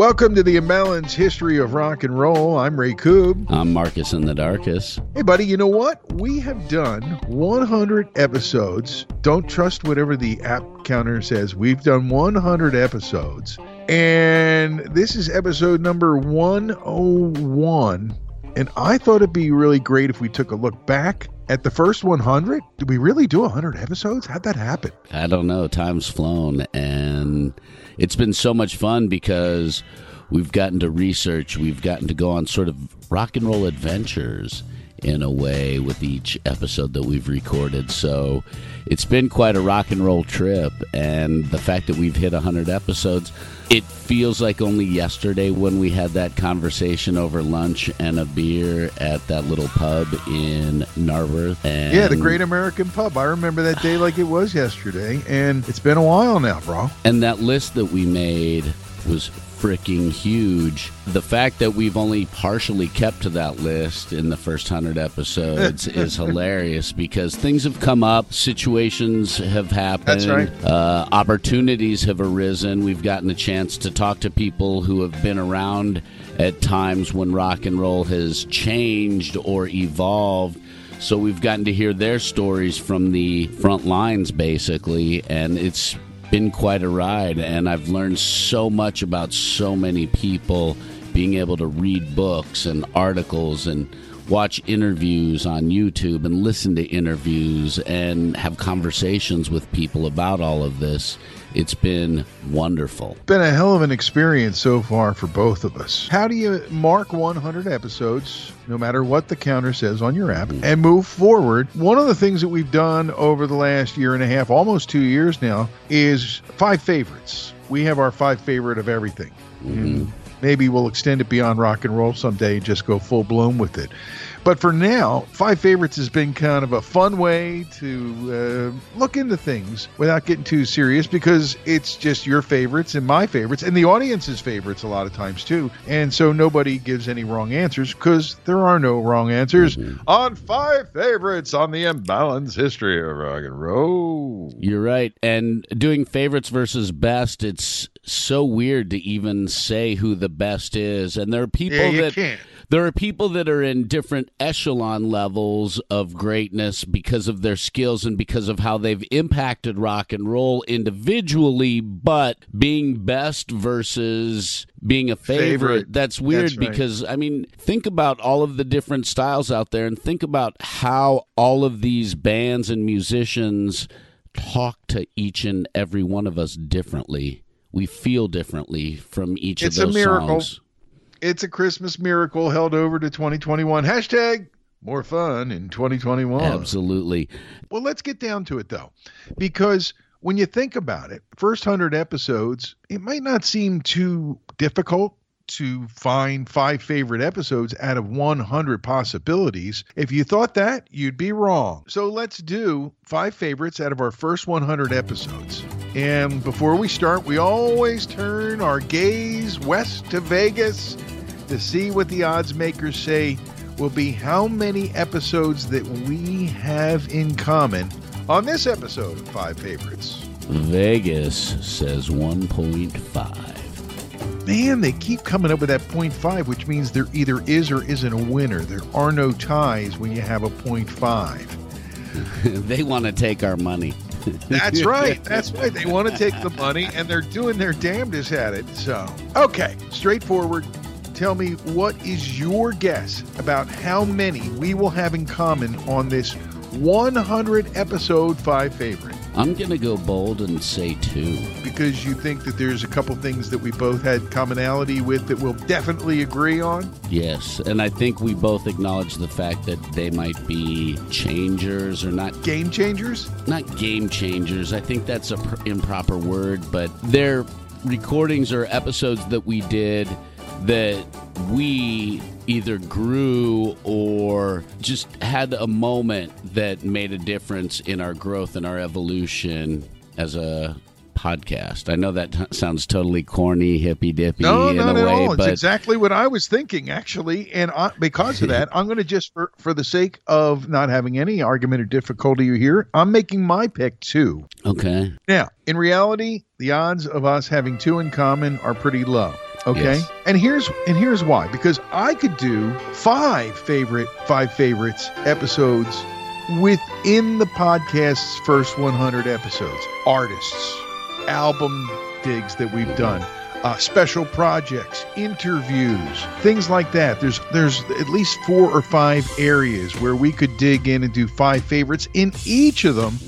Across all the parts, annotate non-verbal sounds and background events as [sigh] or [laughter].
Welcome to the Imbalanced History of Rock and Roll. I'm Ray Koob. I'm Marcus in the Darkest. Hey, buddy, you know what? We have done 100 episodes. Don't trust whatever the app counter says. We've done 100 episodes. And this is episode number 101. And I thought it'd be really great if we took a look back at the first 100. Did we really do 100 episodes? How'd that happen? I don't know. Time's flown. And it's been so much fun because we've gotten to research, we've gotten to go on sort of rock and roll adventures in a way with each episode that we've recorded. So it's been quite a rock and roll trip. And the fact that we've hit 100 episodes, it feels like only yesterday when we had that conversation over lunch and a beer at that little pub in Narberth. And Yeah, the Great American Pub. I remember that day like it was yesterday. And it's been a while now, bro. And that list that we made was freaking huge. The fact that we've only partially kept to that list in the first 100 episodes [laughs] is hilarious because things have come up, situations have happened, That's right. uh, opportunities have arisen. We've gotten a chance to talk to people who have been around at times when rock and roll has changed or evolved. So we've gotten to hear their stories from the front lines, basically, and it's been quite a ride. And I've learned so much about so many people, being able to read books and articles and watch interviews on YouTube and listen to interviews and have conversations with people about all of this. It's been wonderful. Been a hell of an experience so far for both of us. How do you mark 100 episodes, no matter what the counter says on your app, mm-hmm. and move forward? One of the things that we've done over the last year and a half, almost two years now, is five favorites. We have our five favorite of everything. And Maybe we'll extend it beyond rock and roll someday and just go full blown with it. But for now, Five Favorites has been kind of a fun way to uh, look into things without getting too serious because it's just your favorites and my favorites and the audience's favorites a lot of times too. And so nobody gives any wrong answers because there are no wrong answers on Five Favorites on the Imbalance History of Rock and Roll. You're right. And doing favorites versus best, it's so weird to even say who the best is. And there are people Yeah, you that can't. There are people that are in different echelon levels of greatness because of their skills and because of how they've impacted rock and roll individually, but being best versus being a favorite, Favorite. that's weird That's right. because I mean, think about all of the different styles out there and think about how all of these bands and musicians talk to each and every one of us differently. We feel differently from each It's of those miracle. songs. It's a Christmas miracle held over to 2021. Hashtag more fun in 2021. Absolutely. Well, let's get down to it though, because when you think about it, first 100 episodes, it might not seem too difficult to find five favorite episodes out of 100 possibilities. If you thought that, you'd be wrong. So let's do five favorites out of our first 100 episodes. And before we start, we always turn our gaze west to Vegas to see what the odds makers say will be how many episodes that we have in common on this episode of Five Favorites. Vegas says 1.5. Man, they keep coming up with that 0.5, which means there either is or isn't a winner. There are no ties when you have a 0.5. [laughs] they want to take our money. [laughs] That's right. That's [laughs] right. They want to take the money, and they're doing their damnedest at it. So, okay, straightforward. Tell me what is your guess about how many we will have in common on this 100 episode five favorite? I'm going to go bold and say two. Because you think that there's a couple things that we both had commonality with that we'll definitely agree on? Yes, and I think we both acknowledge the fact that they might be changers or not game changers? Not game changers. I think that's an pr- improper word, but they're recordings or episodes that we did that we either grew or just had a moment that made a difference in our growth and our evolution as a podcast. I know that t- sounds totally corny, hippy dippy no, in not a at way, all. but it's exactly what I was thinking, actually. And I, because of that, [laughs] I'm going to just, for, for the sake of not having any argument or difficulty here, I'm making my pick too. okay. Now, in reality, the odds of us having two in common are pretty low. Okay. Yes. And here's and here's why. Because I could do five favorite five favorites episodes within the podcast's first 100 episodes. Artists, album digs that we've done, uh, special projects, interviews, things like that. There's there's at least four or five areas where we could dig in and do five favorites in each of them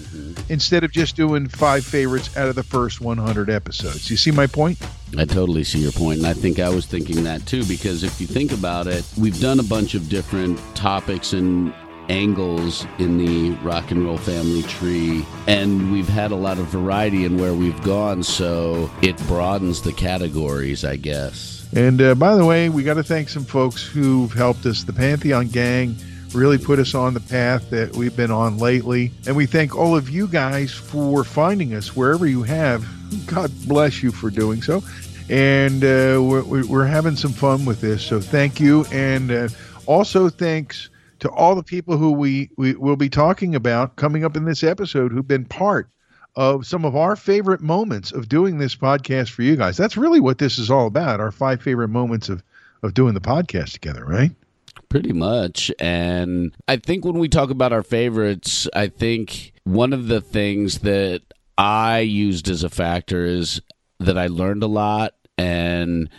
instead of just doing five favorites out of the first 100 episodes. You see my point? I totally see your point, and I think I was thinking that too. Because if you think about it, we've done a bunch of different topics and angles in the rock and roll family tree, and we've had a lot of variety in where we've gone. So it broadens the categories, I guess. And uh, by the way, we got to thank some folks who've helped us. The Pantheon Gang really put us on the path that we've been on lately. And we thank all of you guys for finding us wherever you have. God bless you for doing so. And uh, we're, we're having some fun with this. So thank you. And uh, also thanks to all the people who we, we will be talking about coming up in this episode who've been part of some of our favorite moments of doing this podcast for you guys. That's really what this is all about. Our five favorite moments of of doing the podcast together, right? Pretty much. And I think when we talk about our favorites, I think one of the things that I used as a factor is that I learned a lot and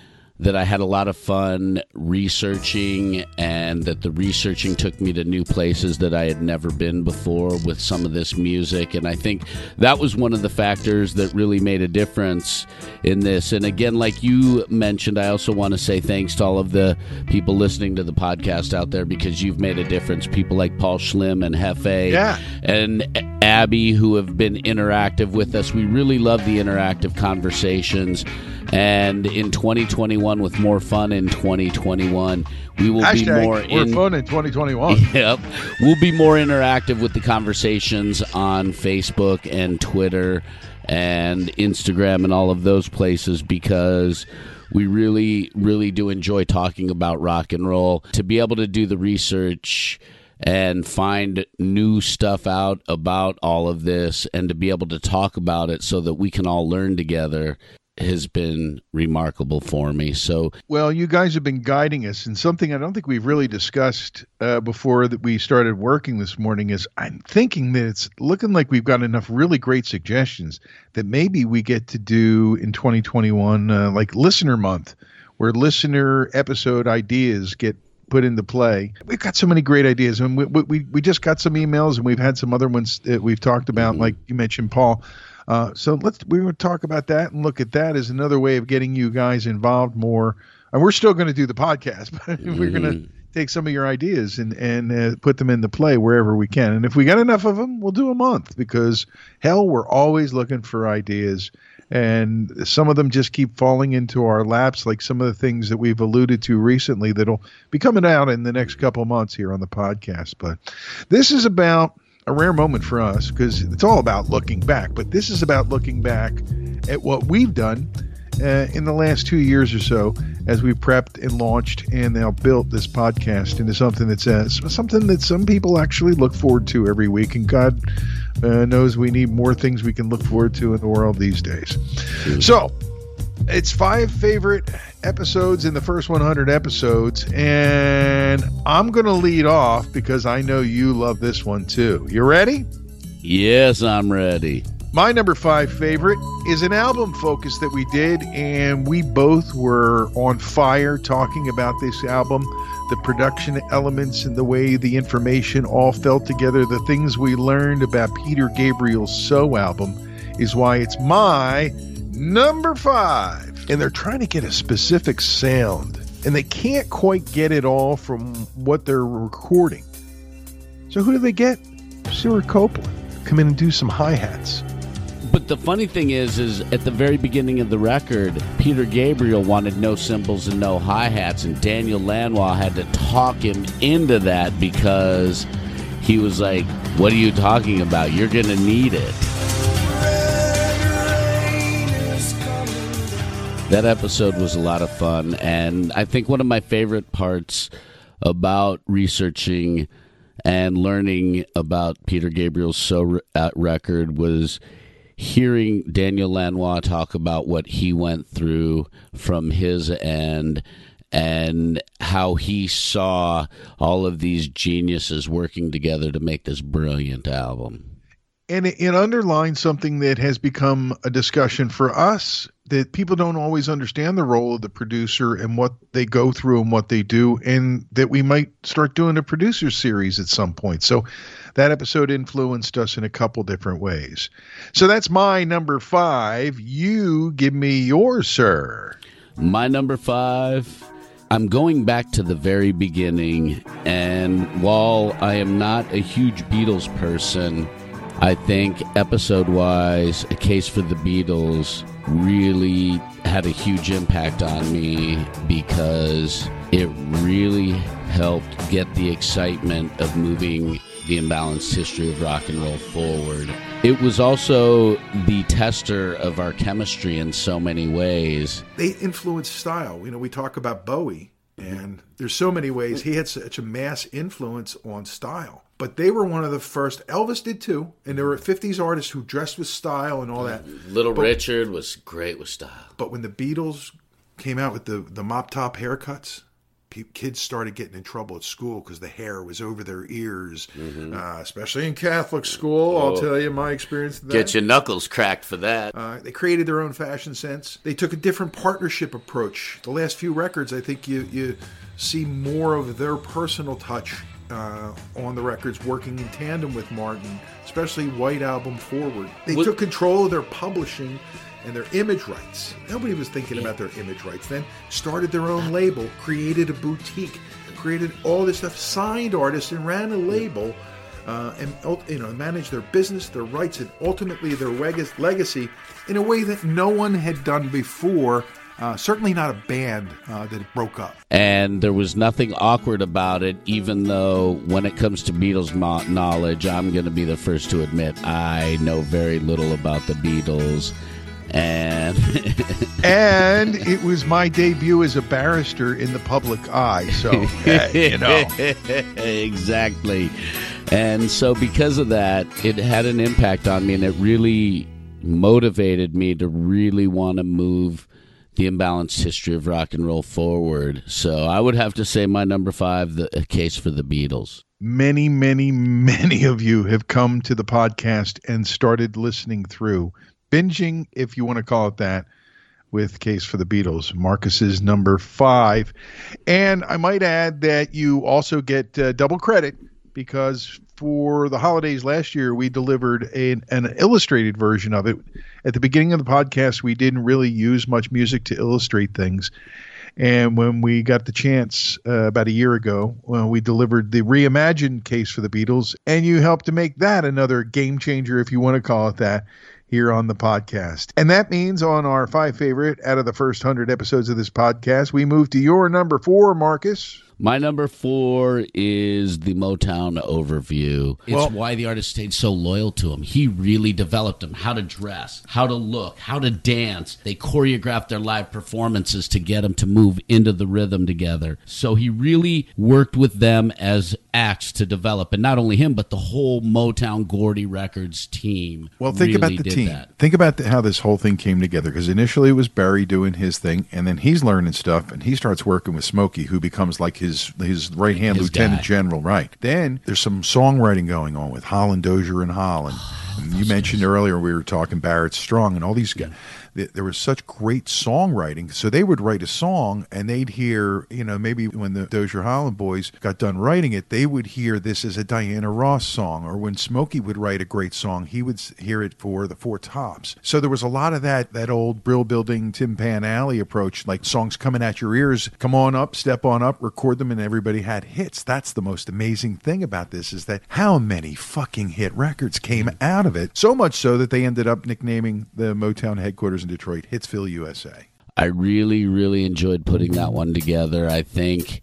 that I had a lot of fun researching, and that the researching took me to new places that I had never been before with some of this music. And I think that was one of the factors that really made a difference in this. And again, like you mentioned, I also want to say thanks to all of the people listening to the podcast out there because you've made a difference. People like Paul Schlim and Hefe Yeah. and Abby who have been interactive with us. We really love the interactive conversations. And in 2021, with more fun in 2021, we will be Hashtag, more we're in. fun in 2021. [laughs] Yep. We'll be more interactive with the conversations on Facebook and Twitter and Instagram and all of those places because we really, really do enjoy talking about rock and roll. To be able to do the research and find new stuff out about all of this and to be able to talk about it so that we can all learn together has been remarkable for me. So Well, you guys have been guiding us, and something I don't think we've really discussed uh, before that we started working this morning is I'm thinking that it's looking like we've got enough really great suggestions that maybe we get to do in 2021, uh, like Listener Month, where listener episode ideas get put into play. We've got so many great ideas, and we, we, we just got some emails, and we've had some other ones that we've talked about, like you mentioned, Paul. Uh, so let's we will talk about that and look at that as another way of getting you guys involved more. And we're still going to do the podcast, [laughs] but we're going to take some of your ideas and and uh, put them into play wherever we can. And if we got enough of them, we'll do a month because hell, we're always looking for ideas. and some of them just keep falling into our laps, like some of the things that we've alluded to recently that'll be coming out in the next couple months here on the podcast. But this is about a rare moment for us because it's all about looking back, but this is about looking back at what we've done uh, in the last two years or so as we prepped and launched and now built this podcast into something that's uh, something that some people actually look forward to every week. And God uh, knows we need more things we can look forward to in the world these days. So it's five favorite episodes in the first 100 episodes, and I'm going to lead off because I know you love this one too. You ready? Yes, I'm ready. My number five favorite is an album focus that we did, and we both were on fire talking about this album, the production elements, and the way the information all fell together. The things we learned about Peter Gabriel's So album is why it's my number five. And they're trying to get a specific sound, and they can't quite get it all from what they're recording. So, who do they get? Stewart Copeland. Come in and do some hi hats. But the funny thing is, is at the very beginning of the record, Peter Gabriel wanted no cymbals and no hi hats, and Daniel Lanois had to talk him into that because he was like, "What are you talking about? You're gonna need it." That episode was a lot of fun, and I think one of my favorite parts about researching and learning about Peter Gabriel's So uh, record was hearing Daniel Lanois talk about what he went through from his end and how he saw all of these geniuses working together to make this brilliant album. And it, it underlines something that has become a discussion for us that people don't always understand the role of the producer and what they go through and what they do, and that we might start doing a producer series at some point. So that episode influenced us in a couple different ways. So that's my number five. You give me yours, sir. My number five. I'm going back to the very beginning, and while I am not a huge Beatles person, I think episode wise, A Case for the Beatles really had a huge impact on me because it really helped get the excitement of moving the imbalanced history of rock and roll forward. It was also the tester of our chemistry in so many ways. They influenced style. You know, we talk about Bowie, and there's so many ways he had such a mass influence on style. But they were one of the first. Elvis did too, and there were 50s artists who dressed with style and all that. Little but, Richard was great with style. But when the Beatles came out with the, the mop top haircuts, kids started getting in trouble at school because the hair was over their ears, mm-hmm. uh, especially in Catholic school. Oh. I'll tell you my experience. Get your knuckles cracked for that. Uh, they created their own fashion sense. They took a different partnership approach. The last few records, I think you you see more of their personal touch uh, on the records working in tandem with Martin, especially White Album Forward. They what? took control of their publishing and their image rights. Nobody was thinking about their image rights then. Started their own label, created a boutique, created all this stuff, signed artists, and ran a label. Uh, and you know managed their business, their rights, and ultimately their legacy in a way that no one had done before. Uh, certainly not a band uh, that broke up. And there was nothing awkward about it, even though when it comes to Beatles mo- knowledge, I'm going to be the first to admit I know very little about the Beatles. And [laughs] and it was my debut as a barrister in the public eye so [laughs] you know. Exactly. And so because of that it had an impact on me and it really motivated me to really want to move the imbalanced history of rock and roll forward so i would have to say my number five the case for the beatles many many many of you have come to the podcast and started listening through binging, if you want to call it that, with Case for the Beatles. Marcus's number five. And I might add that you also get uh, double credit because for the holidays last year, we delivered an, an illustrated version of it. At the beginning of the podcast, we didn't really use much music to illustrate things. And when we got the chance uh, about a year ago, well, we delivered the reimagined case for the Beatles, and you helped to make that another game changer, if you want to call it that here on the podcast. And that means on our five favorite out of the first 100 episodes of this podcast, we move to your number four, Marcus. My number four is the Motown overview. It's Well- why the artist stayed so loyal to him. He really developed them how to dress, how to look, how to dance. They choreographed their live performances to get them to move into the rhythm together. So he really worked with them as acts to develop, and not only him, but the whole Motown Gordy Records team. Well, think about the team. that. Think about the, how this whole thing came together. Because initially it was Berry doing his thing, and then he's learning stuff, and he starts working with Smokey, who becomes like his his right hand lieutenant guy. general. Right. Then there's some songwriting going on with Holland Dozier and Holland. And you mentioned earlier we were talking Barrett Strong and all these guys. Th- There was such great songwriting, so they would write a song, and they'd hear, you know, maybe when the Dozier Holland boys got done writing it, they would hear this as a Diana Ross song, or when Smokey would write a great song, he would hear it for the Four Tops. So there was a lot of that that old Brill Building Tin Pan Alley approach, like songs coming at your ears, come on up, step on up, record them, and everybody had hits. That's the most amazing thing about this is that how many fucking hit records came mm. out of it. So much so that they ended up nicknaming the Motown headquarters in Detroit Hitsville, USA. I really, really enjoyed putting that one together. I think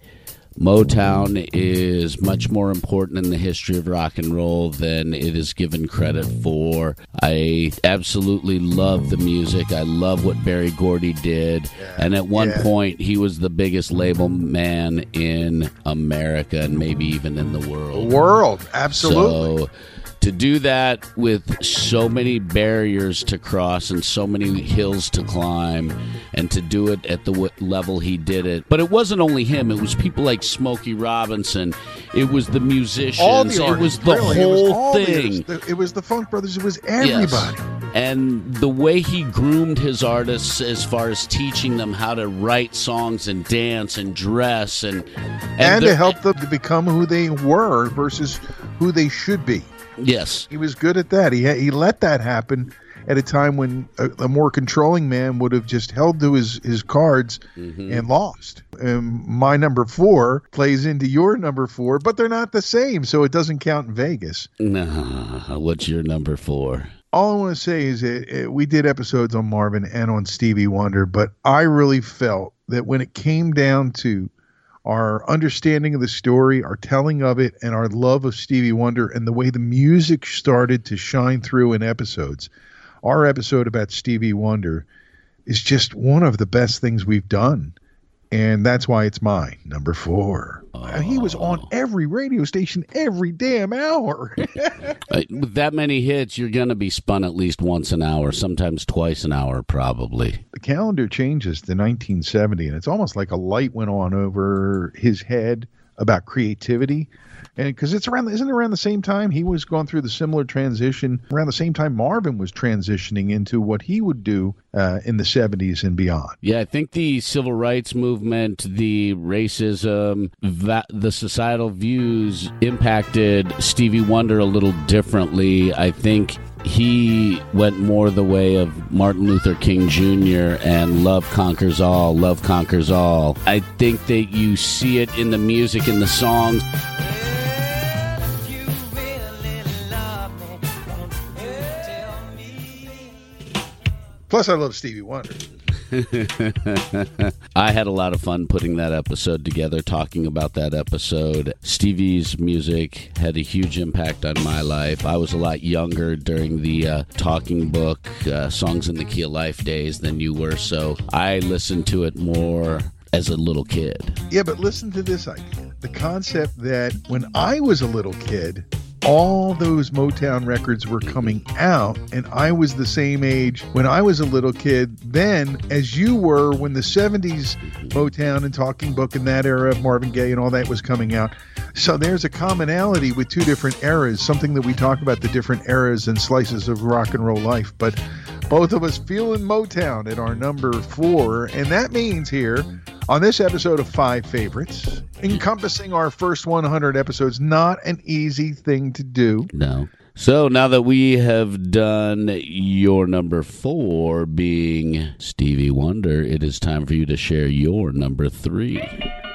Motown is much more important in the history of rock and roll than it is given credit for. I absolutely love the music. I love what Berry Gordy did. and at one yeah. point, he was the biggest label man in America and maybe even in the world. World, absolutely. So to do that with so many barriers to cross and so many hills to climb, and to do it at the w- level he did it. But it wasn't only him; it was people like Smokey Robinson. It was the musicians. all the it was the really. It was whole thing. the- it was the Funk Brothers. It was Yes. everybody. And the way he groomed his artists as far as teaching them how to write songs and dance and dress and And, to help them to become who they were versus who they should be. Yes He was good at that. He he let that happen at a time when a, a more controlling man would have just held to his his cards Mm-hmm. and lost. And my number four plays into your number four, but they're not the same, so it doesn't count in Vegas. Nah, what's your number four? All I want to say is that we did episodes on Marvin and on Stevie Wonder, but I really felt that when it came down to our understanding of the story, our telling of it, and our love of Stevie Wonder, and the way the music started to shine through in episodes, our episode about Stevie Wonder is just one of the best things we've done. And that's why it's mine, number four. He was on every radio station every damn hour. [laughs] Uh, with that many hits, you're going to be spun at least once an hour, sometimes twice an hour, probably. the calendar changes to 1970 and it's almost like a light went on over his head about creativity and because it's around isn't it around the same time he was going through the similar transition around the same time marvin was transitioning into what he would do uh, in the 70s and beyond Yeah, I think the civil rights movement, the racism, va- the societal views impacted Stevie Wonder a little differently. I think he went more the way of Martin Luther King Jr. and love conquers all, love conquers all. I think that you see it in the music, in the songs. Plus i love stevie wonder [laughs] I had a lot of fun putting that episode together, talking about that episode. Stevie's music had a huge impact on my life. I was a lot younger during the uh, talking book, uh, Songs in the Key of Life days than you were, so I listened to it more as a little kid. yeah but listen to this idea the concept that when i was a little kid all those Motown records were coming out, and I was the same age when I was a little kid then as you were when the 70s Motown and Talking Book and that era of Marvin Gaye and all that was coming out. So there's a commonality with two different eras, something that we talk about the different eras and slices of rock and roll life. But both of us feeling Motown at our number four, and that means here on this episode of Five Favorites, encompassing our first 100 episodes, not an easy thing to do. No. So now that we have done your number four being Stevie Wonder, it is time for you to share your number three.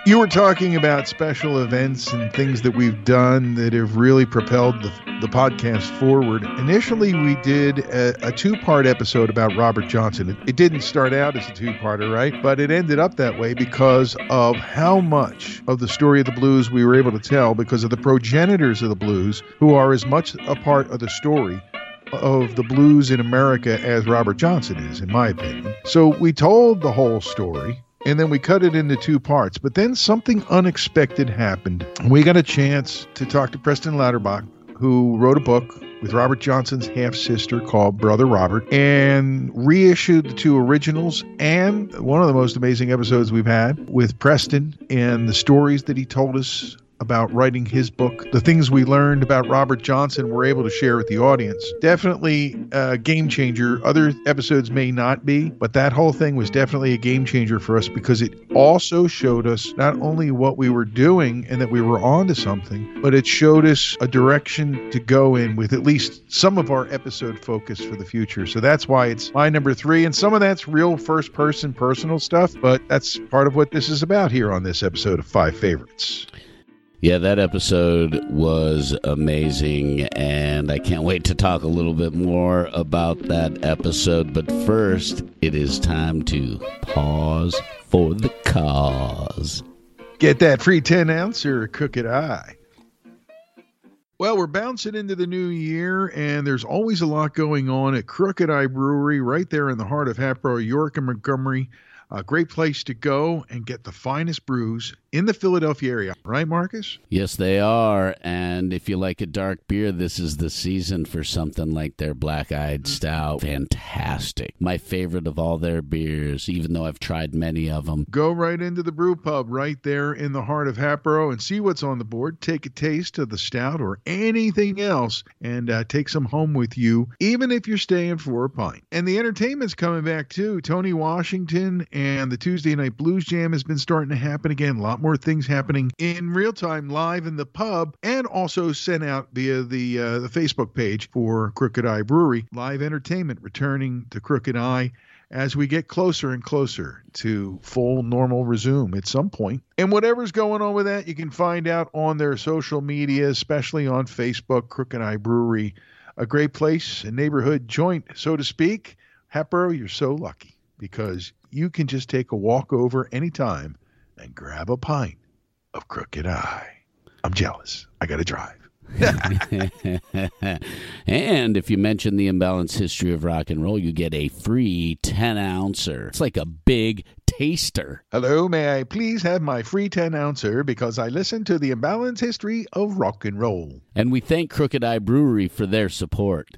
You were talking about special events and things that we've done that have really propelled the, the podcast forward. Initially, we did a, a two part episode about Robert Johnson. It, it didn't start out as a two parter, right? But it ended up that way because of how much of the story of the blues we were able to tell because of the progenitors of the blues, who are as much a part of the story of the blues in America as Robert Johnson is, in my opinion. So we told the whole story and then we cut it into two parts. But then something unexpected happened. We got a chance to talk to Preston Lauterbach, who wrote a book with Robert Johnson's half sister called Brother Robert and reissued the two originals and one of the most amazing episodes we've had with Preston and the stories that he told us about writing his book. The things we learned about Robert Johnson we're able to share with the audience. Definitely a game changer. Other episodes may not be, but that whole thing was definitely a game changer for us because it also showed us not only what we were doing and that we were on to something, but it showed us a direction to go in with at least some of our episode focus for the future. So that's why it's my number three. And some of that's real first person personal stuff, but that's part of what this is about here on this episode of Five Favorites. Yeah, that episode was amazing, and I can't wait to talk a little bit more about that episode. But first, it is time to pause for the cause. Get that free 10 ounce or Crooked Eye. Well, we're bouncing into the new year, and there's always a lot going on at Crooked Eye Brewery right there in the heart of Hatboro, York, and Montgomery. A great place to go and get the finest brews in the Philadelphia area. Right, Marcus? Yes, they are. And if you like a dark beer, this is the season for something like their Black Eyed Stout. Fantastic. My favorite of all their beers, even though I've tried many of them. Go right into the brew pub right there in the heart of Hatboro and see what's on the board. Take a taste of the stout or anything else and uh, take some home with you, even if you're staying for a pint. And the entertainment's coming back too. Tony Washington and the Tuesday Night Blues Jam has been starting to happen again. A lot more things happening in real time live in the pub and also sent out via the uh, the Facebook page for Crooked Eye Brewery. Live entertainment returning to Crooked Eye as we get closer and closer to full normal resume at some point. And whatever's going on with that, you can find out on their social media, especially on Facebook, Crooked Eye Brewery. A great place, a neighborhood joint, so to speak. Hatboro, you're so lucky because you can just take a walk over anytime and grab a pint of Crooked Eye. I'm jealous. I got to drive. and if you mention the imbalanced history of rock and roll, you get a free 10 ouncer. It's like a big taster. Hello, may I please have my free 10 ouncer because I listen to the imbalanced history of rock and roll. And we thank Crooked Eye Brewery for their support.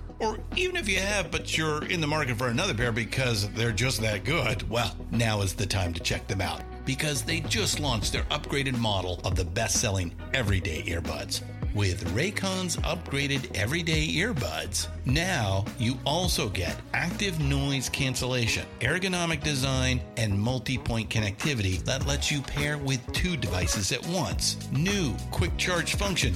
or even if you have, but you're in the market for another pair because they're just that good, well, now is the time to check them out because they just launched their upgraded model of the best selling everyday earbuds. With Raycon's upgraded everyday earbuds, now you also get active noise cancellation, ergonomic design, and multi point connectivity that lets you pair with two devices at once. New quick charge function,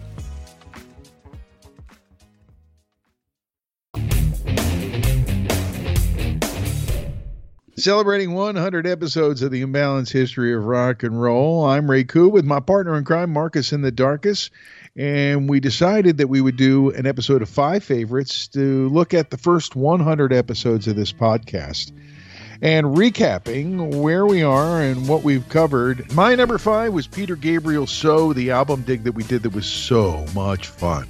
Celebrating 100 episodes of the Imbalanced History of Rock and Roll, I'm Ray Koo with my partner in crime, Marcus in the Darkest. And we decided that we would do an episode of Five Favorites to look at the first 100 episodes of this podcast and recapping where we are and what we've covered. My number five was Peter Gabriel So, the album dig that we did that was so much fun.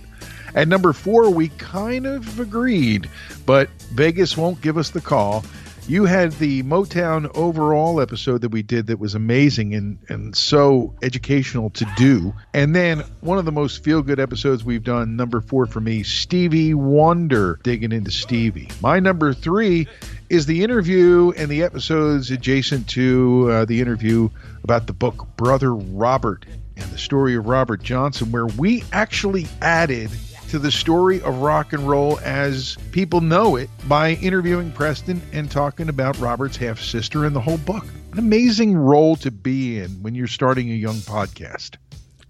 At number four, we kind of agreed, but Vegas won't give us the call. You had the Motown overall episode that we did that was amazing and, and so educational to do. And then one of the most feel good episodes we've done, number four for me, Stevie Wonder, digging into Stevie. My number three is the interview and the episodes adjacent to uh, the interview about the book Brother Robert and the story of Robert Johnson, where we actually added to the story of rock and roll as people know it by interviewing Preston and talking about Robert's half sister and the whole book. An amazing role to be in when you're starting a young podcast.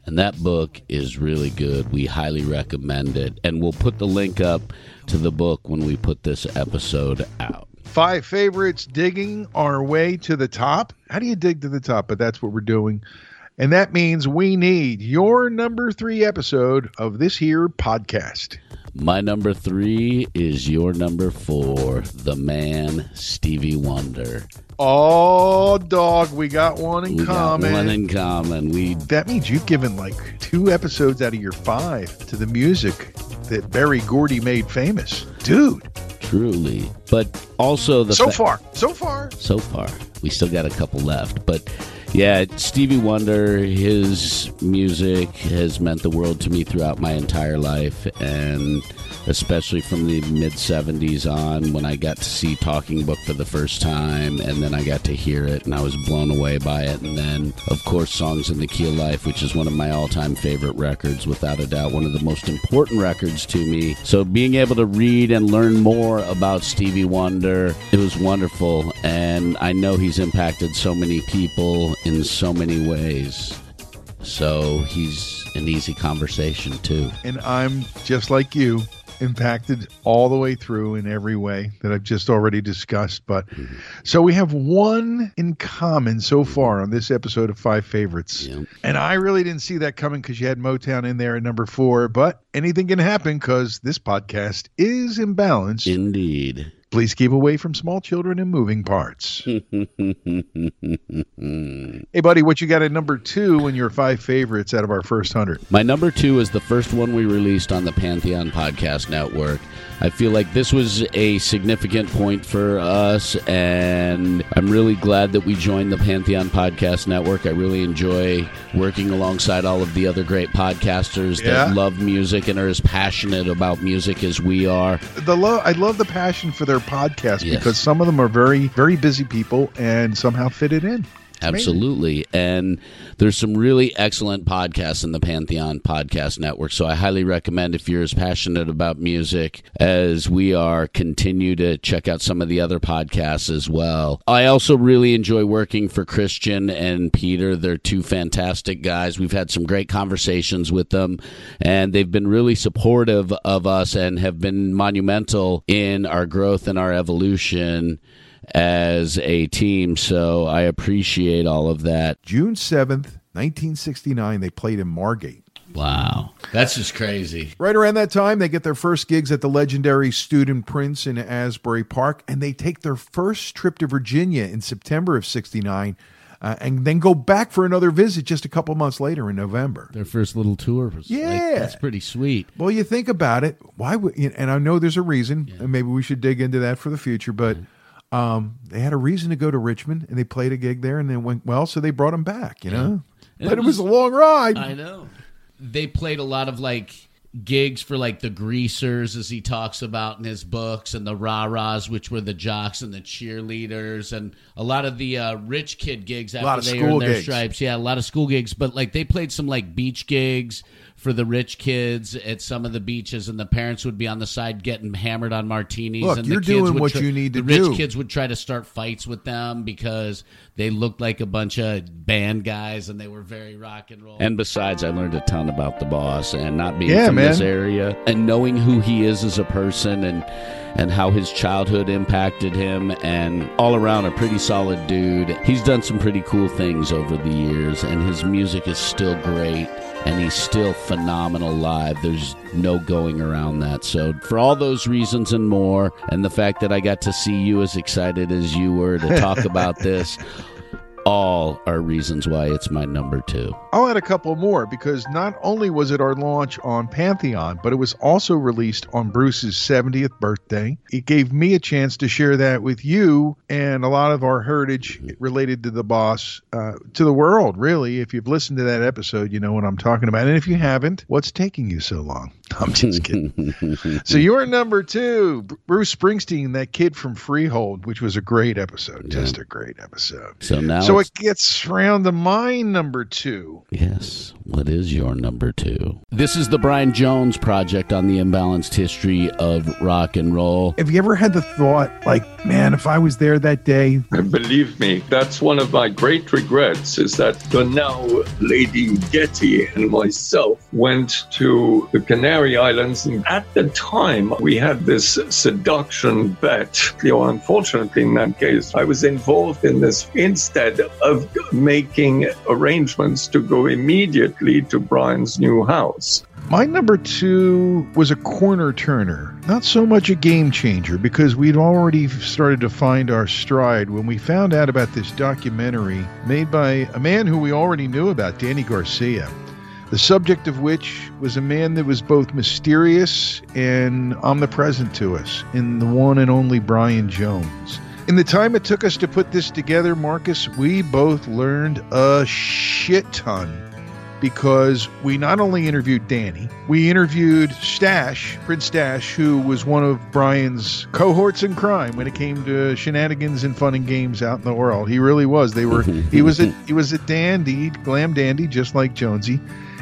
And that book is really good. We highly recommend it. And we'll put the link up to the book when we put this episode out. Five favorites digging our way to the top. How do you dig to the top? But that's what we're doing. And that means we need your number three episode of this here podcast. My number three is your number four, the man Stevie Wonder. Oh, dog, we got one in we common. Got one in common. We that means you've given like two episodes out of your five to the music that Berry Gordy made famous, dude. Truly, but also the so fa- far, so far, so far, we still got a couple left, but yeah, Stevie Wonder, his music has meant the world to me throughout my entire life, and especially from the mid 70s on when I got to see Talking Book for the first time, and then I got to hear it, and I was blown away by it. And then, of course, Songs in the Key of Life, which is one of my all time favorite records, without a doubt, one of the most important records to me. So, being able to read and learn more about Stevie Wonder, it was wonderful, and I know he's impacted so many people in so many ways. So he's an easy conversation too. And I'm just like you, impacted all the way through in every way that I've just already discussed. But mm-hmm. so we have one in common so far on this episode of Five Favorites. Yep. And I really didn't see that coming because you had Motown in there at number four. But anything can happen because this podcast is imbalanced. Indeed. Please keep away from small children and moving parts. [laughs] hey, buddy, what you got at number two in your five favorites out of our first hundred? My number two is the first one we released on the Pantheon Podcast Network. I feel like this was a significant point for us, and I'm really glad that we joined the Pantheon Podcast Network. I really enjoy working alongside all of the other great podcasters Yeah. that love music and are as passionate about music as we are. The love, I love the passion for their podcast Yes. because some of them are very, very busy people and somehow fit it in. Absolutely. And there's some really excellent podcasts in the Pantheon Podcast Network. So I highly recommend if you're as passionate about music as we are, continue to check out some of the other podcasts as well. I also really enjoy working for Christian and Peter. They're two fantastic guys. We've had some great conversations with them, and they've been really supportive of us and have been monumental in our growth and our evolution as a team. So I appreciate all of that. June 7th, 1969, they played in Margate. Wow. That's just crazy. Right around that time, they get their first gigs at the legendary Student Prince in Asbury Park, and they take their first trip to Virginia in September of 69, uh, and then go back for another visit just a couple months later in November. Their first little tour was like- Yeah. that's pretty sweet. Well, you think about it, why would, and I know there's a reason, and maybe we should dig into that for the future, but um, they had a reason to go to Richmond, and they played a gig there, and then went well, so they brought them back, you know? And But it it was a long ride. I know. They played a lot of like gigs for like the greasers as he talks about in his books and the rah-rahs which were the jocks and the cheerleaders and a lot of the uh, rich kid gigs after lot of they school earned their gigs. stripes yeah a lot of school gigs but like they played some like beach gigs for the rich kids at some of the beaches and the parents would be on the side getting hammered on martinis Look, and you're the kids doing would what try- you need to do. the rich kids would try to start fights with them because they looked like a bunch of band guys and they were very rock and roll. And besides, I learned a ton about the boss and not being Yeah, man. this area, and knowing who he is as a person and and how his childhood impacted him and all around a pretty solid dude. He's done some pretty cool things over the years and his music is still great and he's still phenomenal live. There's no going around that. So, for all those reasons and more, and the fact that I got to see you as excited as you were to talk [laughs] about this, all are reasons why it's my number two. I'll add a couple more because not only was it our launch on Pantheon, but it was also released on Bruce's 70th birthday. It gave me a chance to share that with you and a lot of our heritage related to the boss uh, to the world, really. If you've listened to that episode, you know what I'm talking about. And if you haven't, what's taking you so long? [laughs] I'm just kidding. so you're number two, Bruce Springsteen, that kid from Freehold, which was a great episode, yeah. just a great episode. So now, so it gets round to my number two. Yes, what is your number two? This is the Brian Jones project on the imbalanced history of rock and roll. Have you ever had the thought, like, man, if I was there that day? Believe me, that's one of my great regrets. Is that the now Lady Getty and myself went to the Canary Canary Islands. And at the time, we had this seduction bet. You know, unfortunately, in that case, I was involved in this instead of making arrangements to go immediately to Brian's new house. My number two was a corner turner, not so much a game changer because we'd already started to find our stride when we found out about this documentary made by a man who we already knew about, Danny Garcia the subject of which was a man that was both mysterious and omnipresent to us in the one and only Brian Jones. In the time it took us to put this together, Marcus, we both learned a shit ton because we not only interviewed Danny, we interviewed Stash, Prince Stash, who was one of Brian's cohorts in crime when it came to shenanigans and fun and games out in the world. He really was. They were he was a he was a dandy, glam dandy, just like Jonesy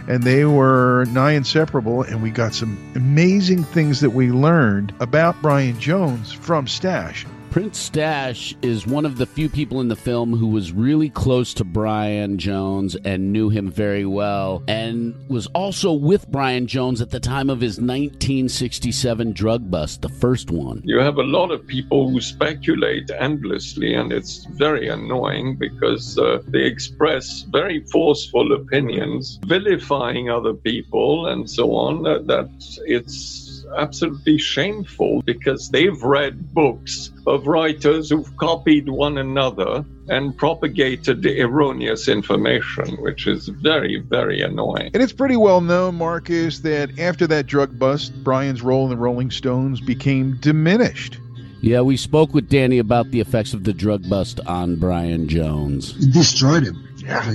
and they were nigh inseparable. And we got some amazing things that we learned about Brian Jones from Stash. Prince Stash is one of the few people in the film who was really close to Brian Jones and knew him very well, and was also with Brian Jones at the time of his 1967 drug bust, the first one. You have a lot of people who speculate endlessly, and it's very annoying because uh, they express very forceful opinions, vilifying other people, and so on. That, that it's absolutely shameful because they've read books of writers who've copied one another and propagated erroneous information, which is very, very annoying. And it's pretty well known, Marcus, that after that drug bust, Brian's role in the Rolling Stones became diminished. Yeah, we spoke with Danny about the effects of the drug bust on Brian Jones. It destroyed him. Yeah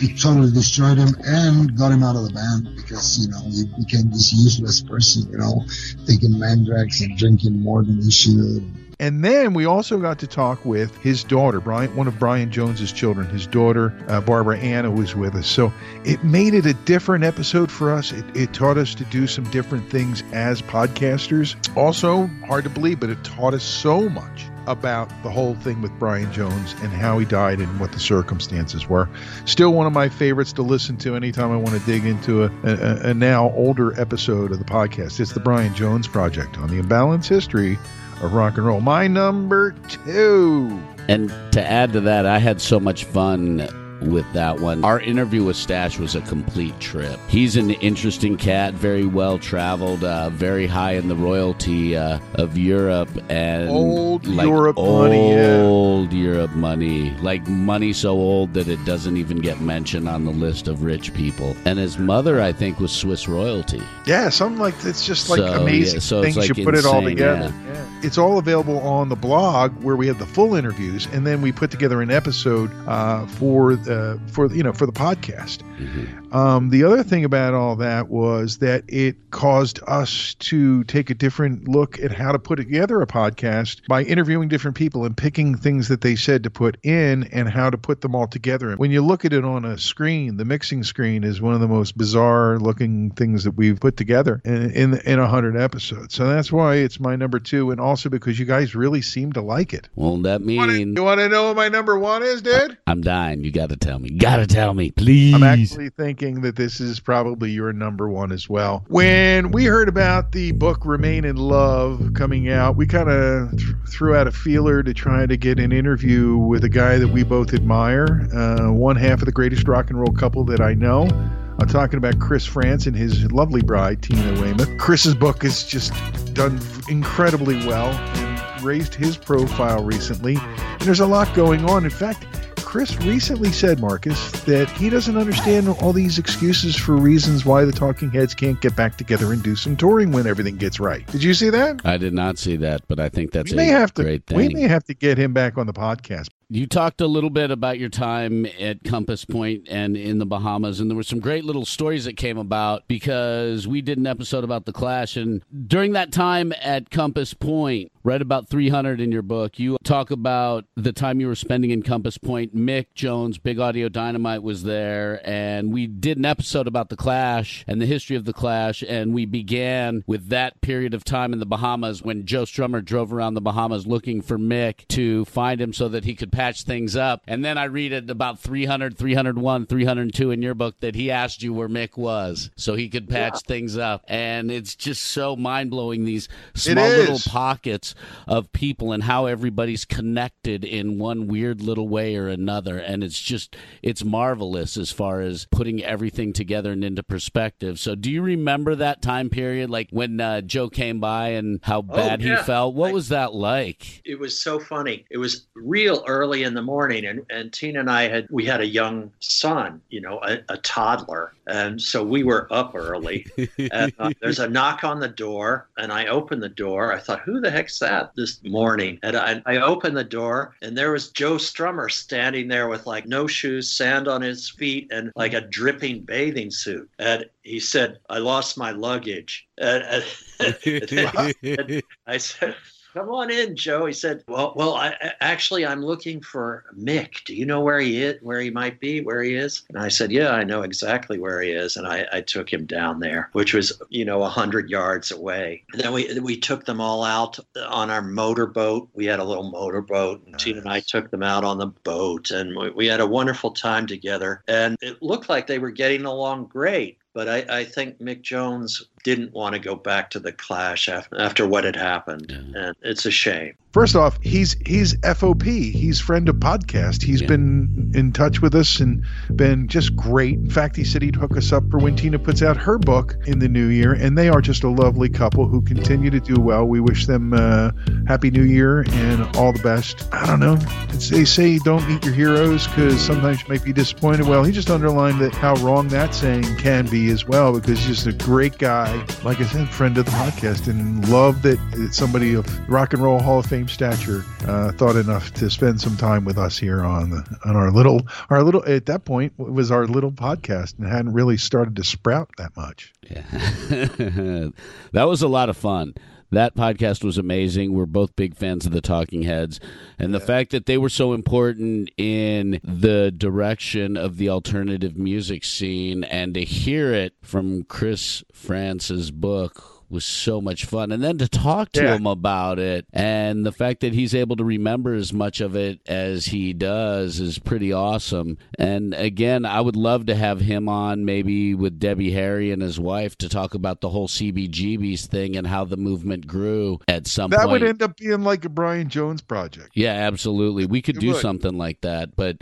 it totally destroyed him and got him out of the band because you know he became this useless person you know taking mandrax and drinking more than he should and then we also got to talk with his daughter, Brian, one of Brian Jones's children. His daughter, uh, Barbara Anna, was with us. So it made it a different episode for us. It, it taught us to do some different things as podcasters. Also, hard to believe, but it taught us so much about the whole thing with Brian Jones and how he died and what the circumstances were. Still one of my favorites to listen to anytime I want to dig into a, a, a now older episode of the podcast. It's the Brian Jones Project on the imbalanced history of rock and roll. My number two. And to add to that, I had so much fun with that one. Our interview with Stash was a complete trip. He's an interesting cat, very well traveled, uh, very high in the royalty uh, of Europe and old like Europe old money. Old yeah. Europe money, like money so old that it doesn't even get mentioned on the list of rich people. And his mother, I think, was Swiss royalty. Yeah, something like it's just like so, amazing yeah, so things like you put insane, it all together. Yeah. It's all available on the blog where we have the full interviews, and then we put together an episode uh, for uh, for you know for the podcast. Mm-hmm. Um, the other thing about all that was that it caused us to take a different look at how to put together a podcast by interviewing different people and picking things that they said to put in and how to put them all together. When you look at it on a screen, the mixing screen is one of the most bizarre looking things that we've put together in in, in a hundred episodes. So that's why it's my number two, and also because you guys really seem to like it. Well, that means you want to know what my number one is, dude? I'm dying. You got to tell me. Gotta tell me, please. I'm actually thinking that this is probably your number one as well. When we heard about the book Remain in Love coming out, we kind of th- threw out a feeler to try to get an interview with a guy that we both admire, uh, one half of the greatest rock and roll couple that I know. I'm talking about Chris Frantz and his lovely bride, Tina Weymouth. Chris's book has just done incredibly well and raised his profile recently. And there's a lot going on. In fact, Chris recently said, Marcus, that he doesn't understand all these excuses for reasons why the Talking Heads can't get back together and do some touring when everything gets right. Did you see that? I did not see that, but I think that's we may a have to, great thing. We may have to get him back on the podcast. You talked a little bit about your time at Compass Point and in the Bahamas, and there were some great little stories that came about because we did an episode about the Clash. And during that time at Compass Point, read about 300 in your book, you talk about the time you were spending in Compass Point. Mick Jones, Big Audio Dynamite, was there, and we did an episode about the Clash and the history of the Clash. And we began with that period of time in the Bahamas when Joe Strummer drove around the Bahamas looking for Mick to find him so that he could patch things up. And then I read it about 300, 301, 302 in your book that he asked you where Mick was so he could patch things up. And it's just so mind blowing these small little pockets of people and how everybody's connected in one weird little way or another. And it's just, it's marvelous as far as putting everything together and into perspective. So do you remember that time period, like when uh, Joe came by and how bad yeah. he felt? What I- was that like? it was so funny. It was real early in the morning, and, and Tina and I had we had a young son, you know, a, a toddler, and so we were up early. [laughs] and uh, there's a knock on the door, and I opened the door. I thought, who the heck's that this morning? And I, I opened the door, and there was Joe Strummer standing there with like no shoes, sand on his feet, and like a dripping bathing suit. And he said, "I lost my luggage." And, and, [laughs] and [laughs] I said, "Come on in, Joe." He said, "Well, well, I, actually, I'm looking for Mick. Do you know where he is? Where he might be? Where he is?" And I said, "Yeah, I know exactly where he is." And I, I took him down there, which was, you know, a hundred yards away. And then we we took them all out on our motorboat. We had a little motorboat, and Tina and I took them out on the boat, and we, we had a wonderful time together. And it looked like they were getting along great. But I, I think Mick Jones didn't want to go back to the Clash after, after what had happened, and it's a shame. First off, he's he's FOP. He's friend of podcast. He's been in touch with us and been just great. In fact, he said he'd hook us up for when Tina puts out her book in the new year. And they are just a lovely couple who continue to do well. We wish them uh, happy New Year and all the best. I don't know. It's, they say don't meet your heroes because sometimes you might be disappointed. Well, he just underlined that how wrong that saying can be as well because he's just a great guy. Like I said, friend of the podcast, and love that somebody of Rock and Roll Hall of Fame stature uh, thought enough to spend some time with us here on the, on our little our little at that point it was our little podcast and hadn't really started to sprout that much. Yeah, [laughs] that was a lot of fun. That podcast was amazing. We're both big fans of the Talking Heads. And the fact that they were so important in the direction of the alternative music scene and to hear it from Chris Frantz's book was so much fun. And then to talk to Yeah. him about it and the fact that he's able to remember as much of it as he does is pretty awesome. And again, I would love to have him on maybe with Debbie Harry and his wife to talk about the whole CBGB's thing and how the movement grew at some That point. would end up being like a Brian Jones project. yeah, absolutely. We could It do would. something like that, but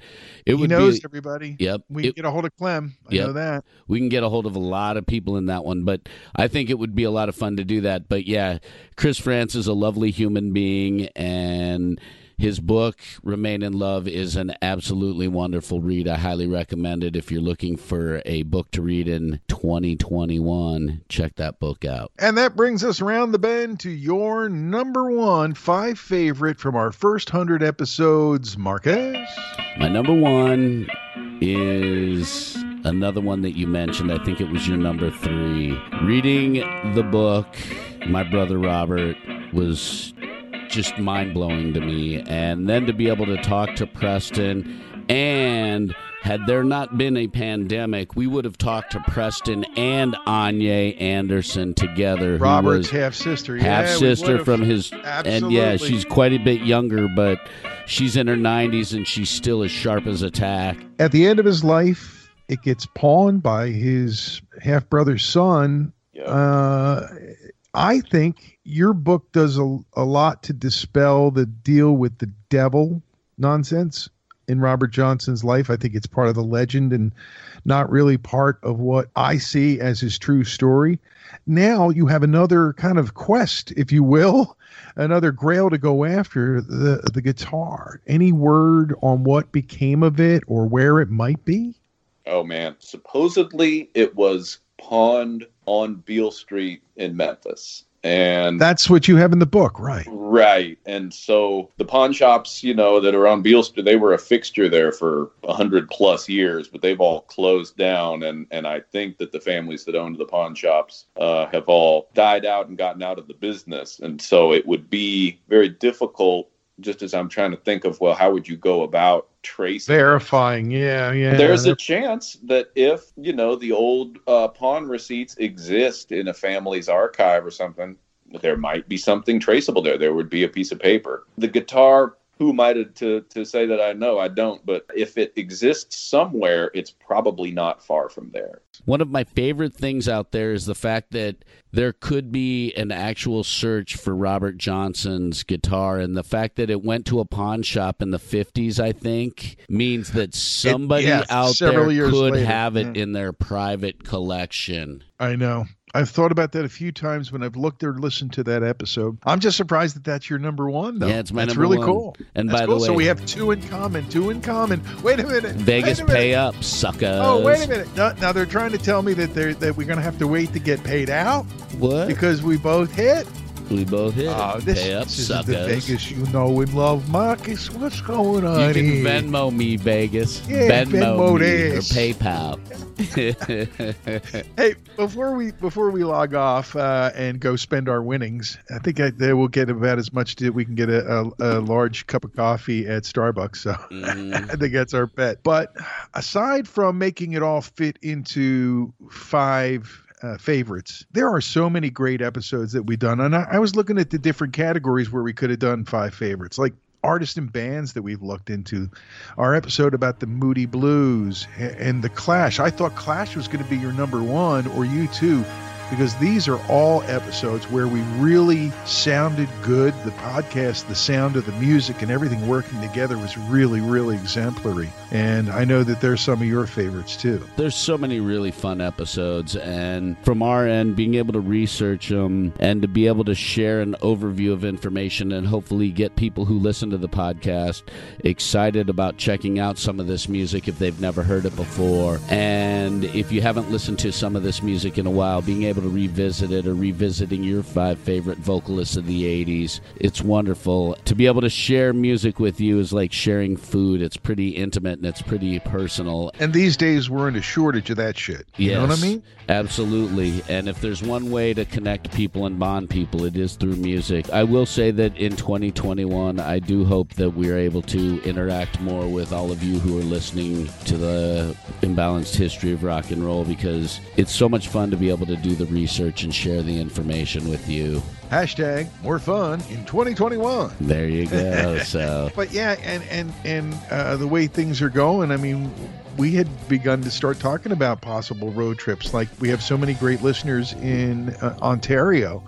it he would knows be everybody. Yep. We It- get a hold of Clem. I Yep. know that. we can get a hold of a lot of people in that one, but I think it would be a lot of fun to do that. But yeah, Chris Frantz is a lovely human being, and his book "Remain in Love" is an absolutely wonderful read. I highly recommend it if you're looking for a book to read in 2021. Check that book out. And that brings us around the bend to your number one five favorite from our first hundred episodes, Marcus. My number one is another one that you mentioned. I think it was your number three. Reading the book, my brother Robert was just mind blowing to me. And then to be able to talk to Preston and had there not been a pandemic, we would have talked to Preston and Annye Anderson together. Robert's half sister, half sister from his, and yeah, she's quite a bit younger, but she's in her 90s and she's still as sharp as a tack. At the end of his life, it gets pawned by his half brother's son. Uh, I think your book does a, a lot to dispel the deal with the devil nonsense in Robert Johnson's life. I think it's part of the legend and not really part of what I see as his true story. Now you have another kind of quest, if you will, another grail to go after the the guitar. Any word on what became of it or where it might be? Oh man, supposedly it was pawned on Beale Street in Memphis. And That's what you have in the book, right? Right. And so the pawn shops, you know, that are on Beale Street, they were a fixture there for a hundred plus years, but they've all closed down. And, and I think that the families that owned the pawn shops uh, have all died out and gotten out of the business. And so it would be very difficult, just as I'm trying to think of, well, how would you go about tracing Verifying, yeah, yeah. there's a chance that if you know the old uh, pawn receipts exist in a family's archive or something there might be something traceable there. There would be a piece of paper. The guitar who am i to, to, to say that i know i don't but if it exists somewhere it's probably not far from there One of my favorite things out there is the fact that there could be an actual search for Robert Johnson's guitar, and the fact that it went to a pawn shop in the 50s, I think, means that somebody yeah, out there could later, have it yeah. in their private collection. I know. I've thought about that a few times when I've looked or listened to that episode. I'm just surprised that that's your number one, though. Yeah, it's my number one. that's number really one. cool. And That's by cool. the way, so we have two in common. Two in common. Wait a minute. Vegas a minute. pay up, suckers. Oh, wait a minute. Now, now they're trying to tell me that they're that we're going to have to wait to get paid out What? because we both hit. We both hit. It. this, pay up, this isn't the Vegas you know and love, Marcus. What's going on You can here? Venmo me, Vegas. Yeah, Venmo, Venmo me this. or PayPal. Hey, before we before we log off uh, and go spend our winnings, I think I, they will get about as much as we can get a, a, a large cup of coffee at Starbucks. So [laughs] I think that's our bet. But aside from making it all fit into five. Uh, favorites. There are so many great episodes that we've done, and I, I was looking at the different categories where we could have done five favorites, like artists and bands that we've looked into. Our episode about the Moody Blues a- and the Clash. I thought Clash was going to be your number one, or you too, because these are all episodes where we really sounded good. The podcast, the sound of the music, and everything working together was really, really exemplary. And I know that there's some of your favorites too. There's so many really fun episodes, and from our end, being able to research them and to be able to share an overview of information and hopefully get people who listen to the podcast excited about checking out some of this music if they've never heard it before. And if you haven't listened to some of this music in a while, being able to revisit it or revisiting your five favorite vocalists of the 80s, it's wonderful. To be able to share music with you is like sharing food, it's pretty intimate and it's pretty personal. And these days we're in a shortage of that shit. You know what I mean? Absolutely. And if there's one way to connect people and bond people, it is through music. I will say that in 2021, I do hope that we're able to interact more with all of you who are listening to the imbalanced history of rock and roll because it's so much fun to be able to do the research and share the information with you. Hashtag more fun in 2021. There you go. [laughs] so. But yeah, and and and uh, the way things are going, I mean, we had begun to start talking about possible road trips. Like we have so many great listeners in uh, Ontario,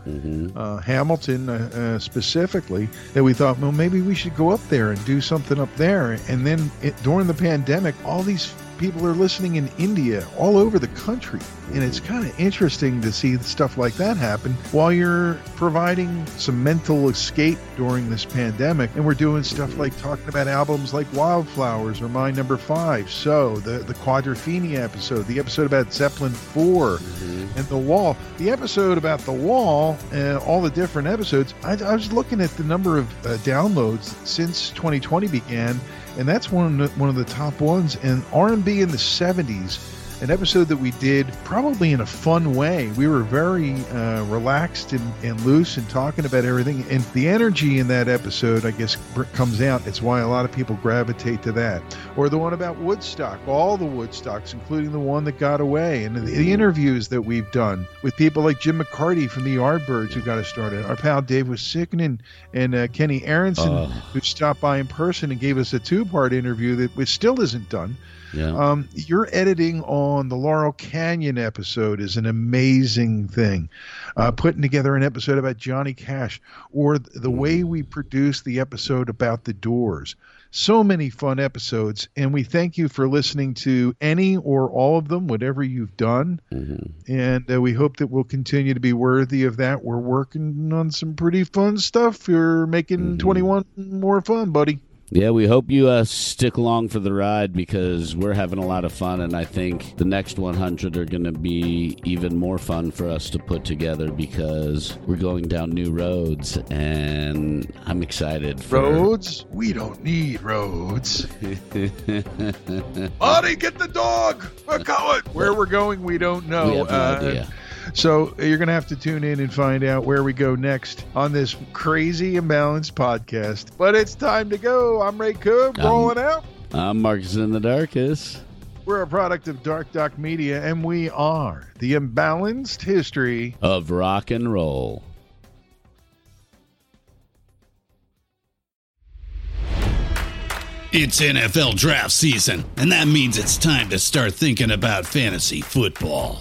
uh, Hamilton uh, uh, specifically, that we thought, well, maybe we should go up there and do something up there. And then it, during the pandemic, all these people are listening in India, all over the country, and it's mm-hmm. kind of interesting to see stuff like that happen while you're providing some mental escape during this pandemic. And we're doing stuff mm-hmm. like talking about albums like Wildflowers or My Number Five. So the the Quadrophenia episode, the episode about Zeppelin 4 mm-hmm. and the Wall, the episode about the Wall, and all the different episodes. I, I was looking at the number of uh, downloads since 2020 began and that's one of the, one of the top ones. And R&B in the 70s an episode that we did probably in a fun way. We were very uh, relaxed and, and loose and talking about everything. And the energy in that episode, I guess, comes out. It's why a lot of people gravitate to that. Or the one about Woodstock, all the Woodstocks, including the one that got away, and the, the interviews that we've done with people like Jim McCarty from the Yardbirds who got us started. Our pal Dave was sickening, and uh, Kenny Aronson, oh. who stopped by in person and gave us a two part interview that still isn't done. Yeah. Um, your editing on the Laurel Canyon episode is an amazing thing. Uh, putting together an episode about Johnny Cash, or the way we produced the episode about the Doors. So many fun episodes, and we thank you for listening to any or all of them, whatever you've done. Mm-hmm. And uh, we hope that we'll continue to be worthy of that. We're working on some pretty fun stuff. You're making mm-hmm. 21 more fun, buddy. Yeah, we hope you uh, stick along for the ride because we're having a lot of fun, and I think the next 100 are going to be even more fun for us to put together because we're going down new roads, and I'm excited. For... Roads? We don't need roads. [laughs] Audie, get the dog. We're going. Where we're going, we don't know. We have no uh, idea. So you're going to have to tune in and find out where we go next on this crazy imbalanced podcast. But it's time to go. I'm Ray Coob, rolling out. I'm Marcus in the Darkest. We're a product of Dark Doc Media, and we are the imbalanced history of rock and roll. It's NFL draft season, and that means it's time to start thinking about fantasy football.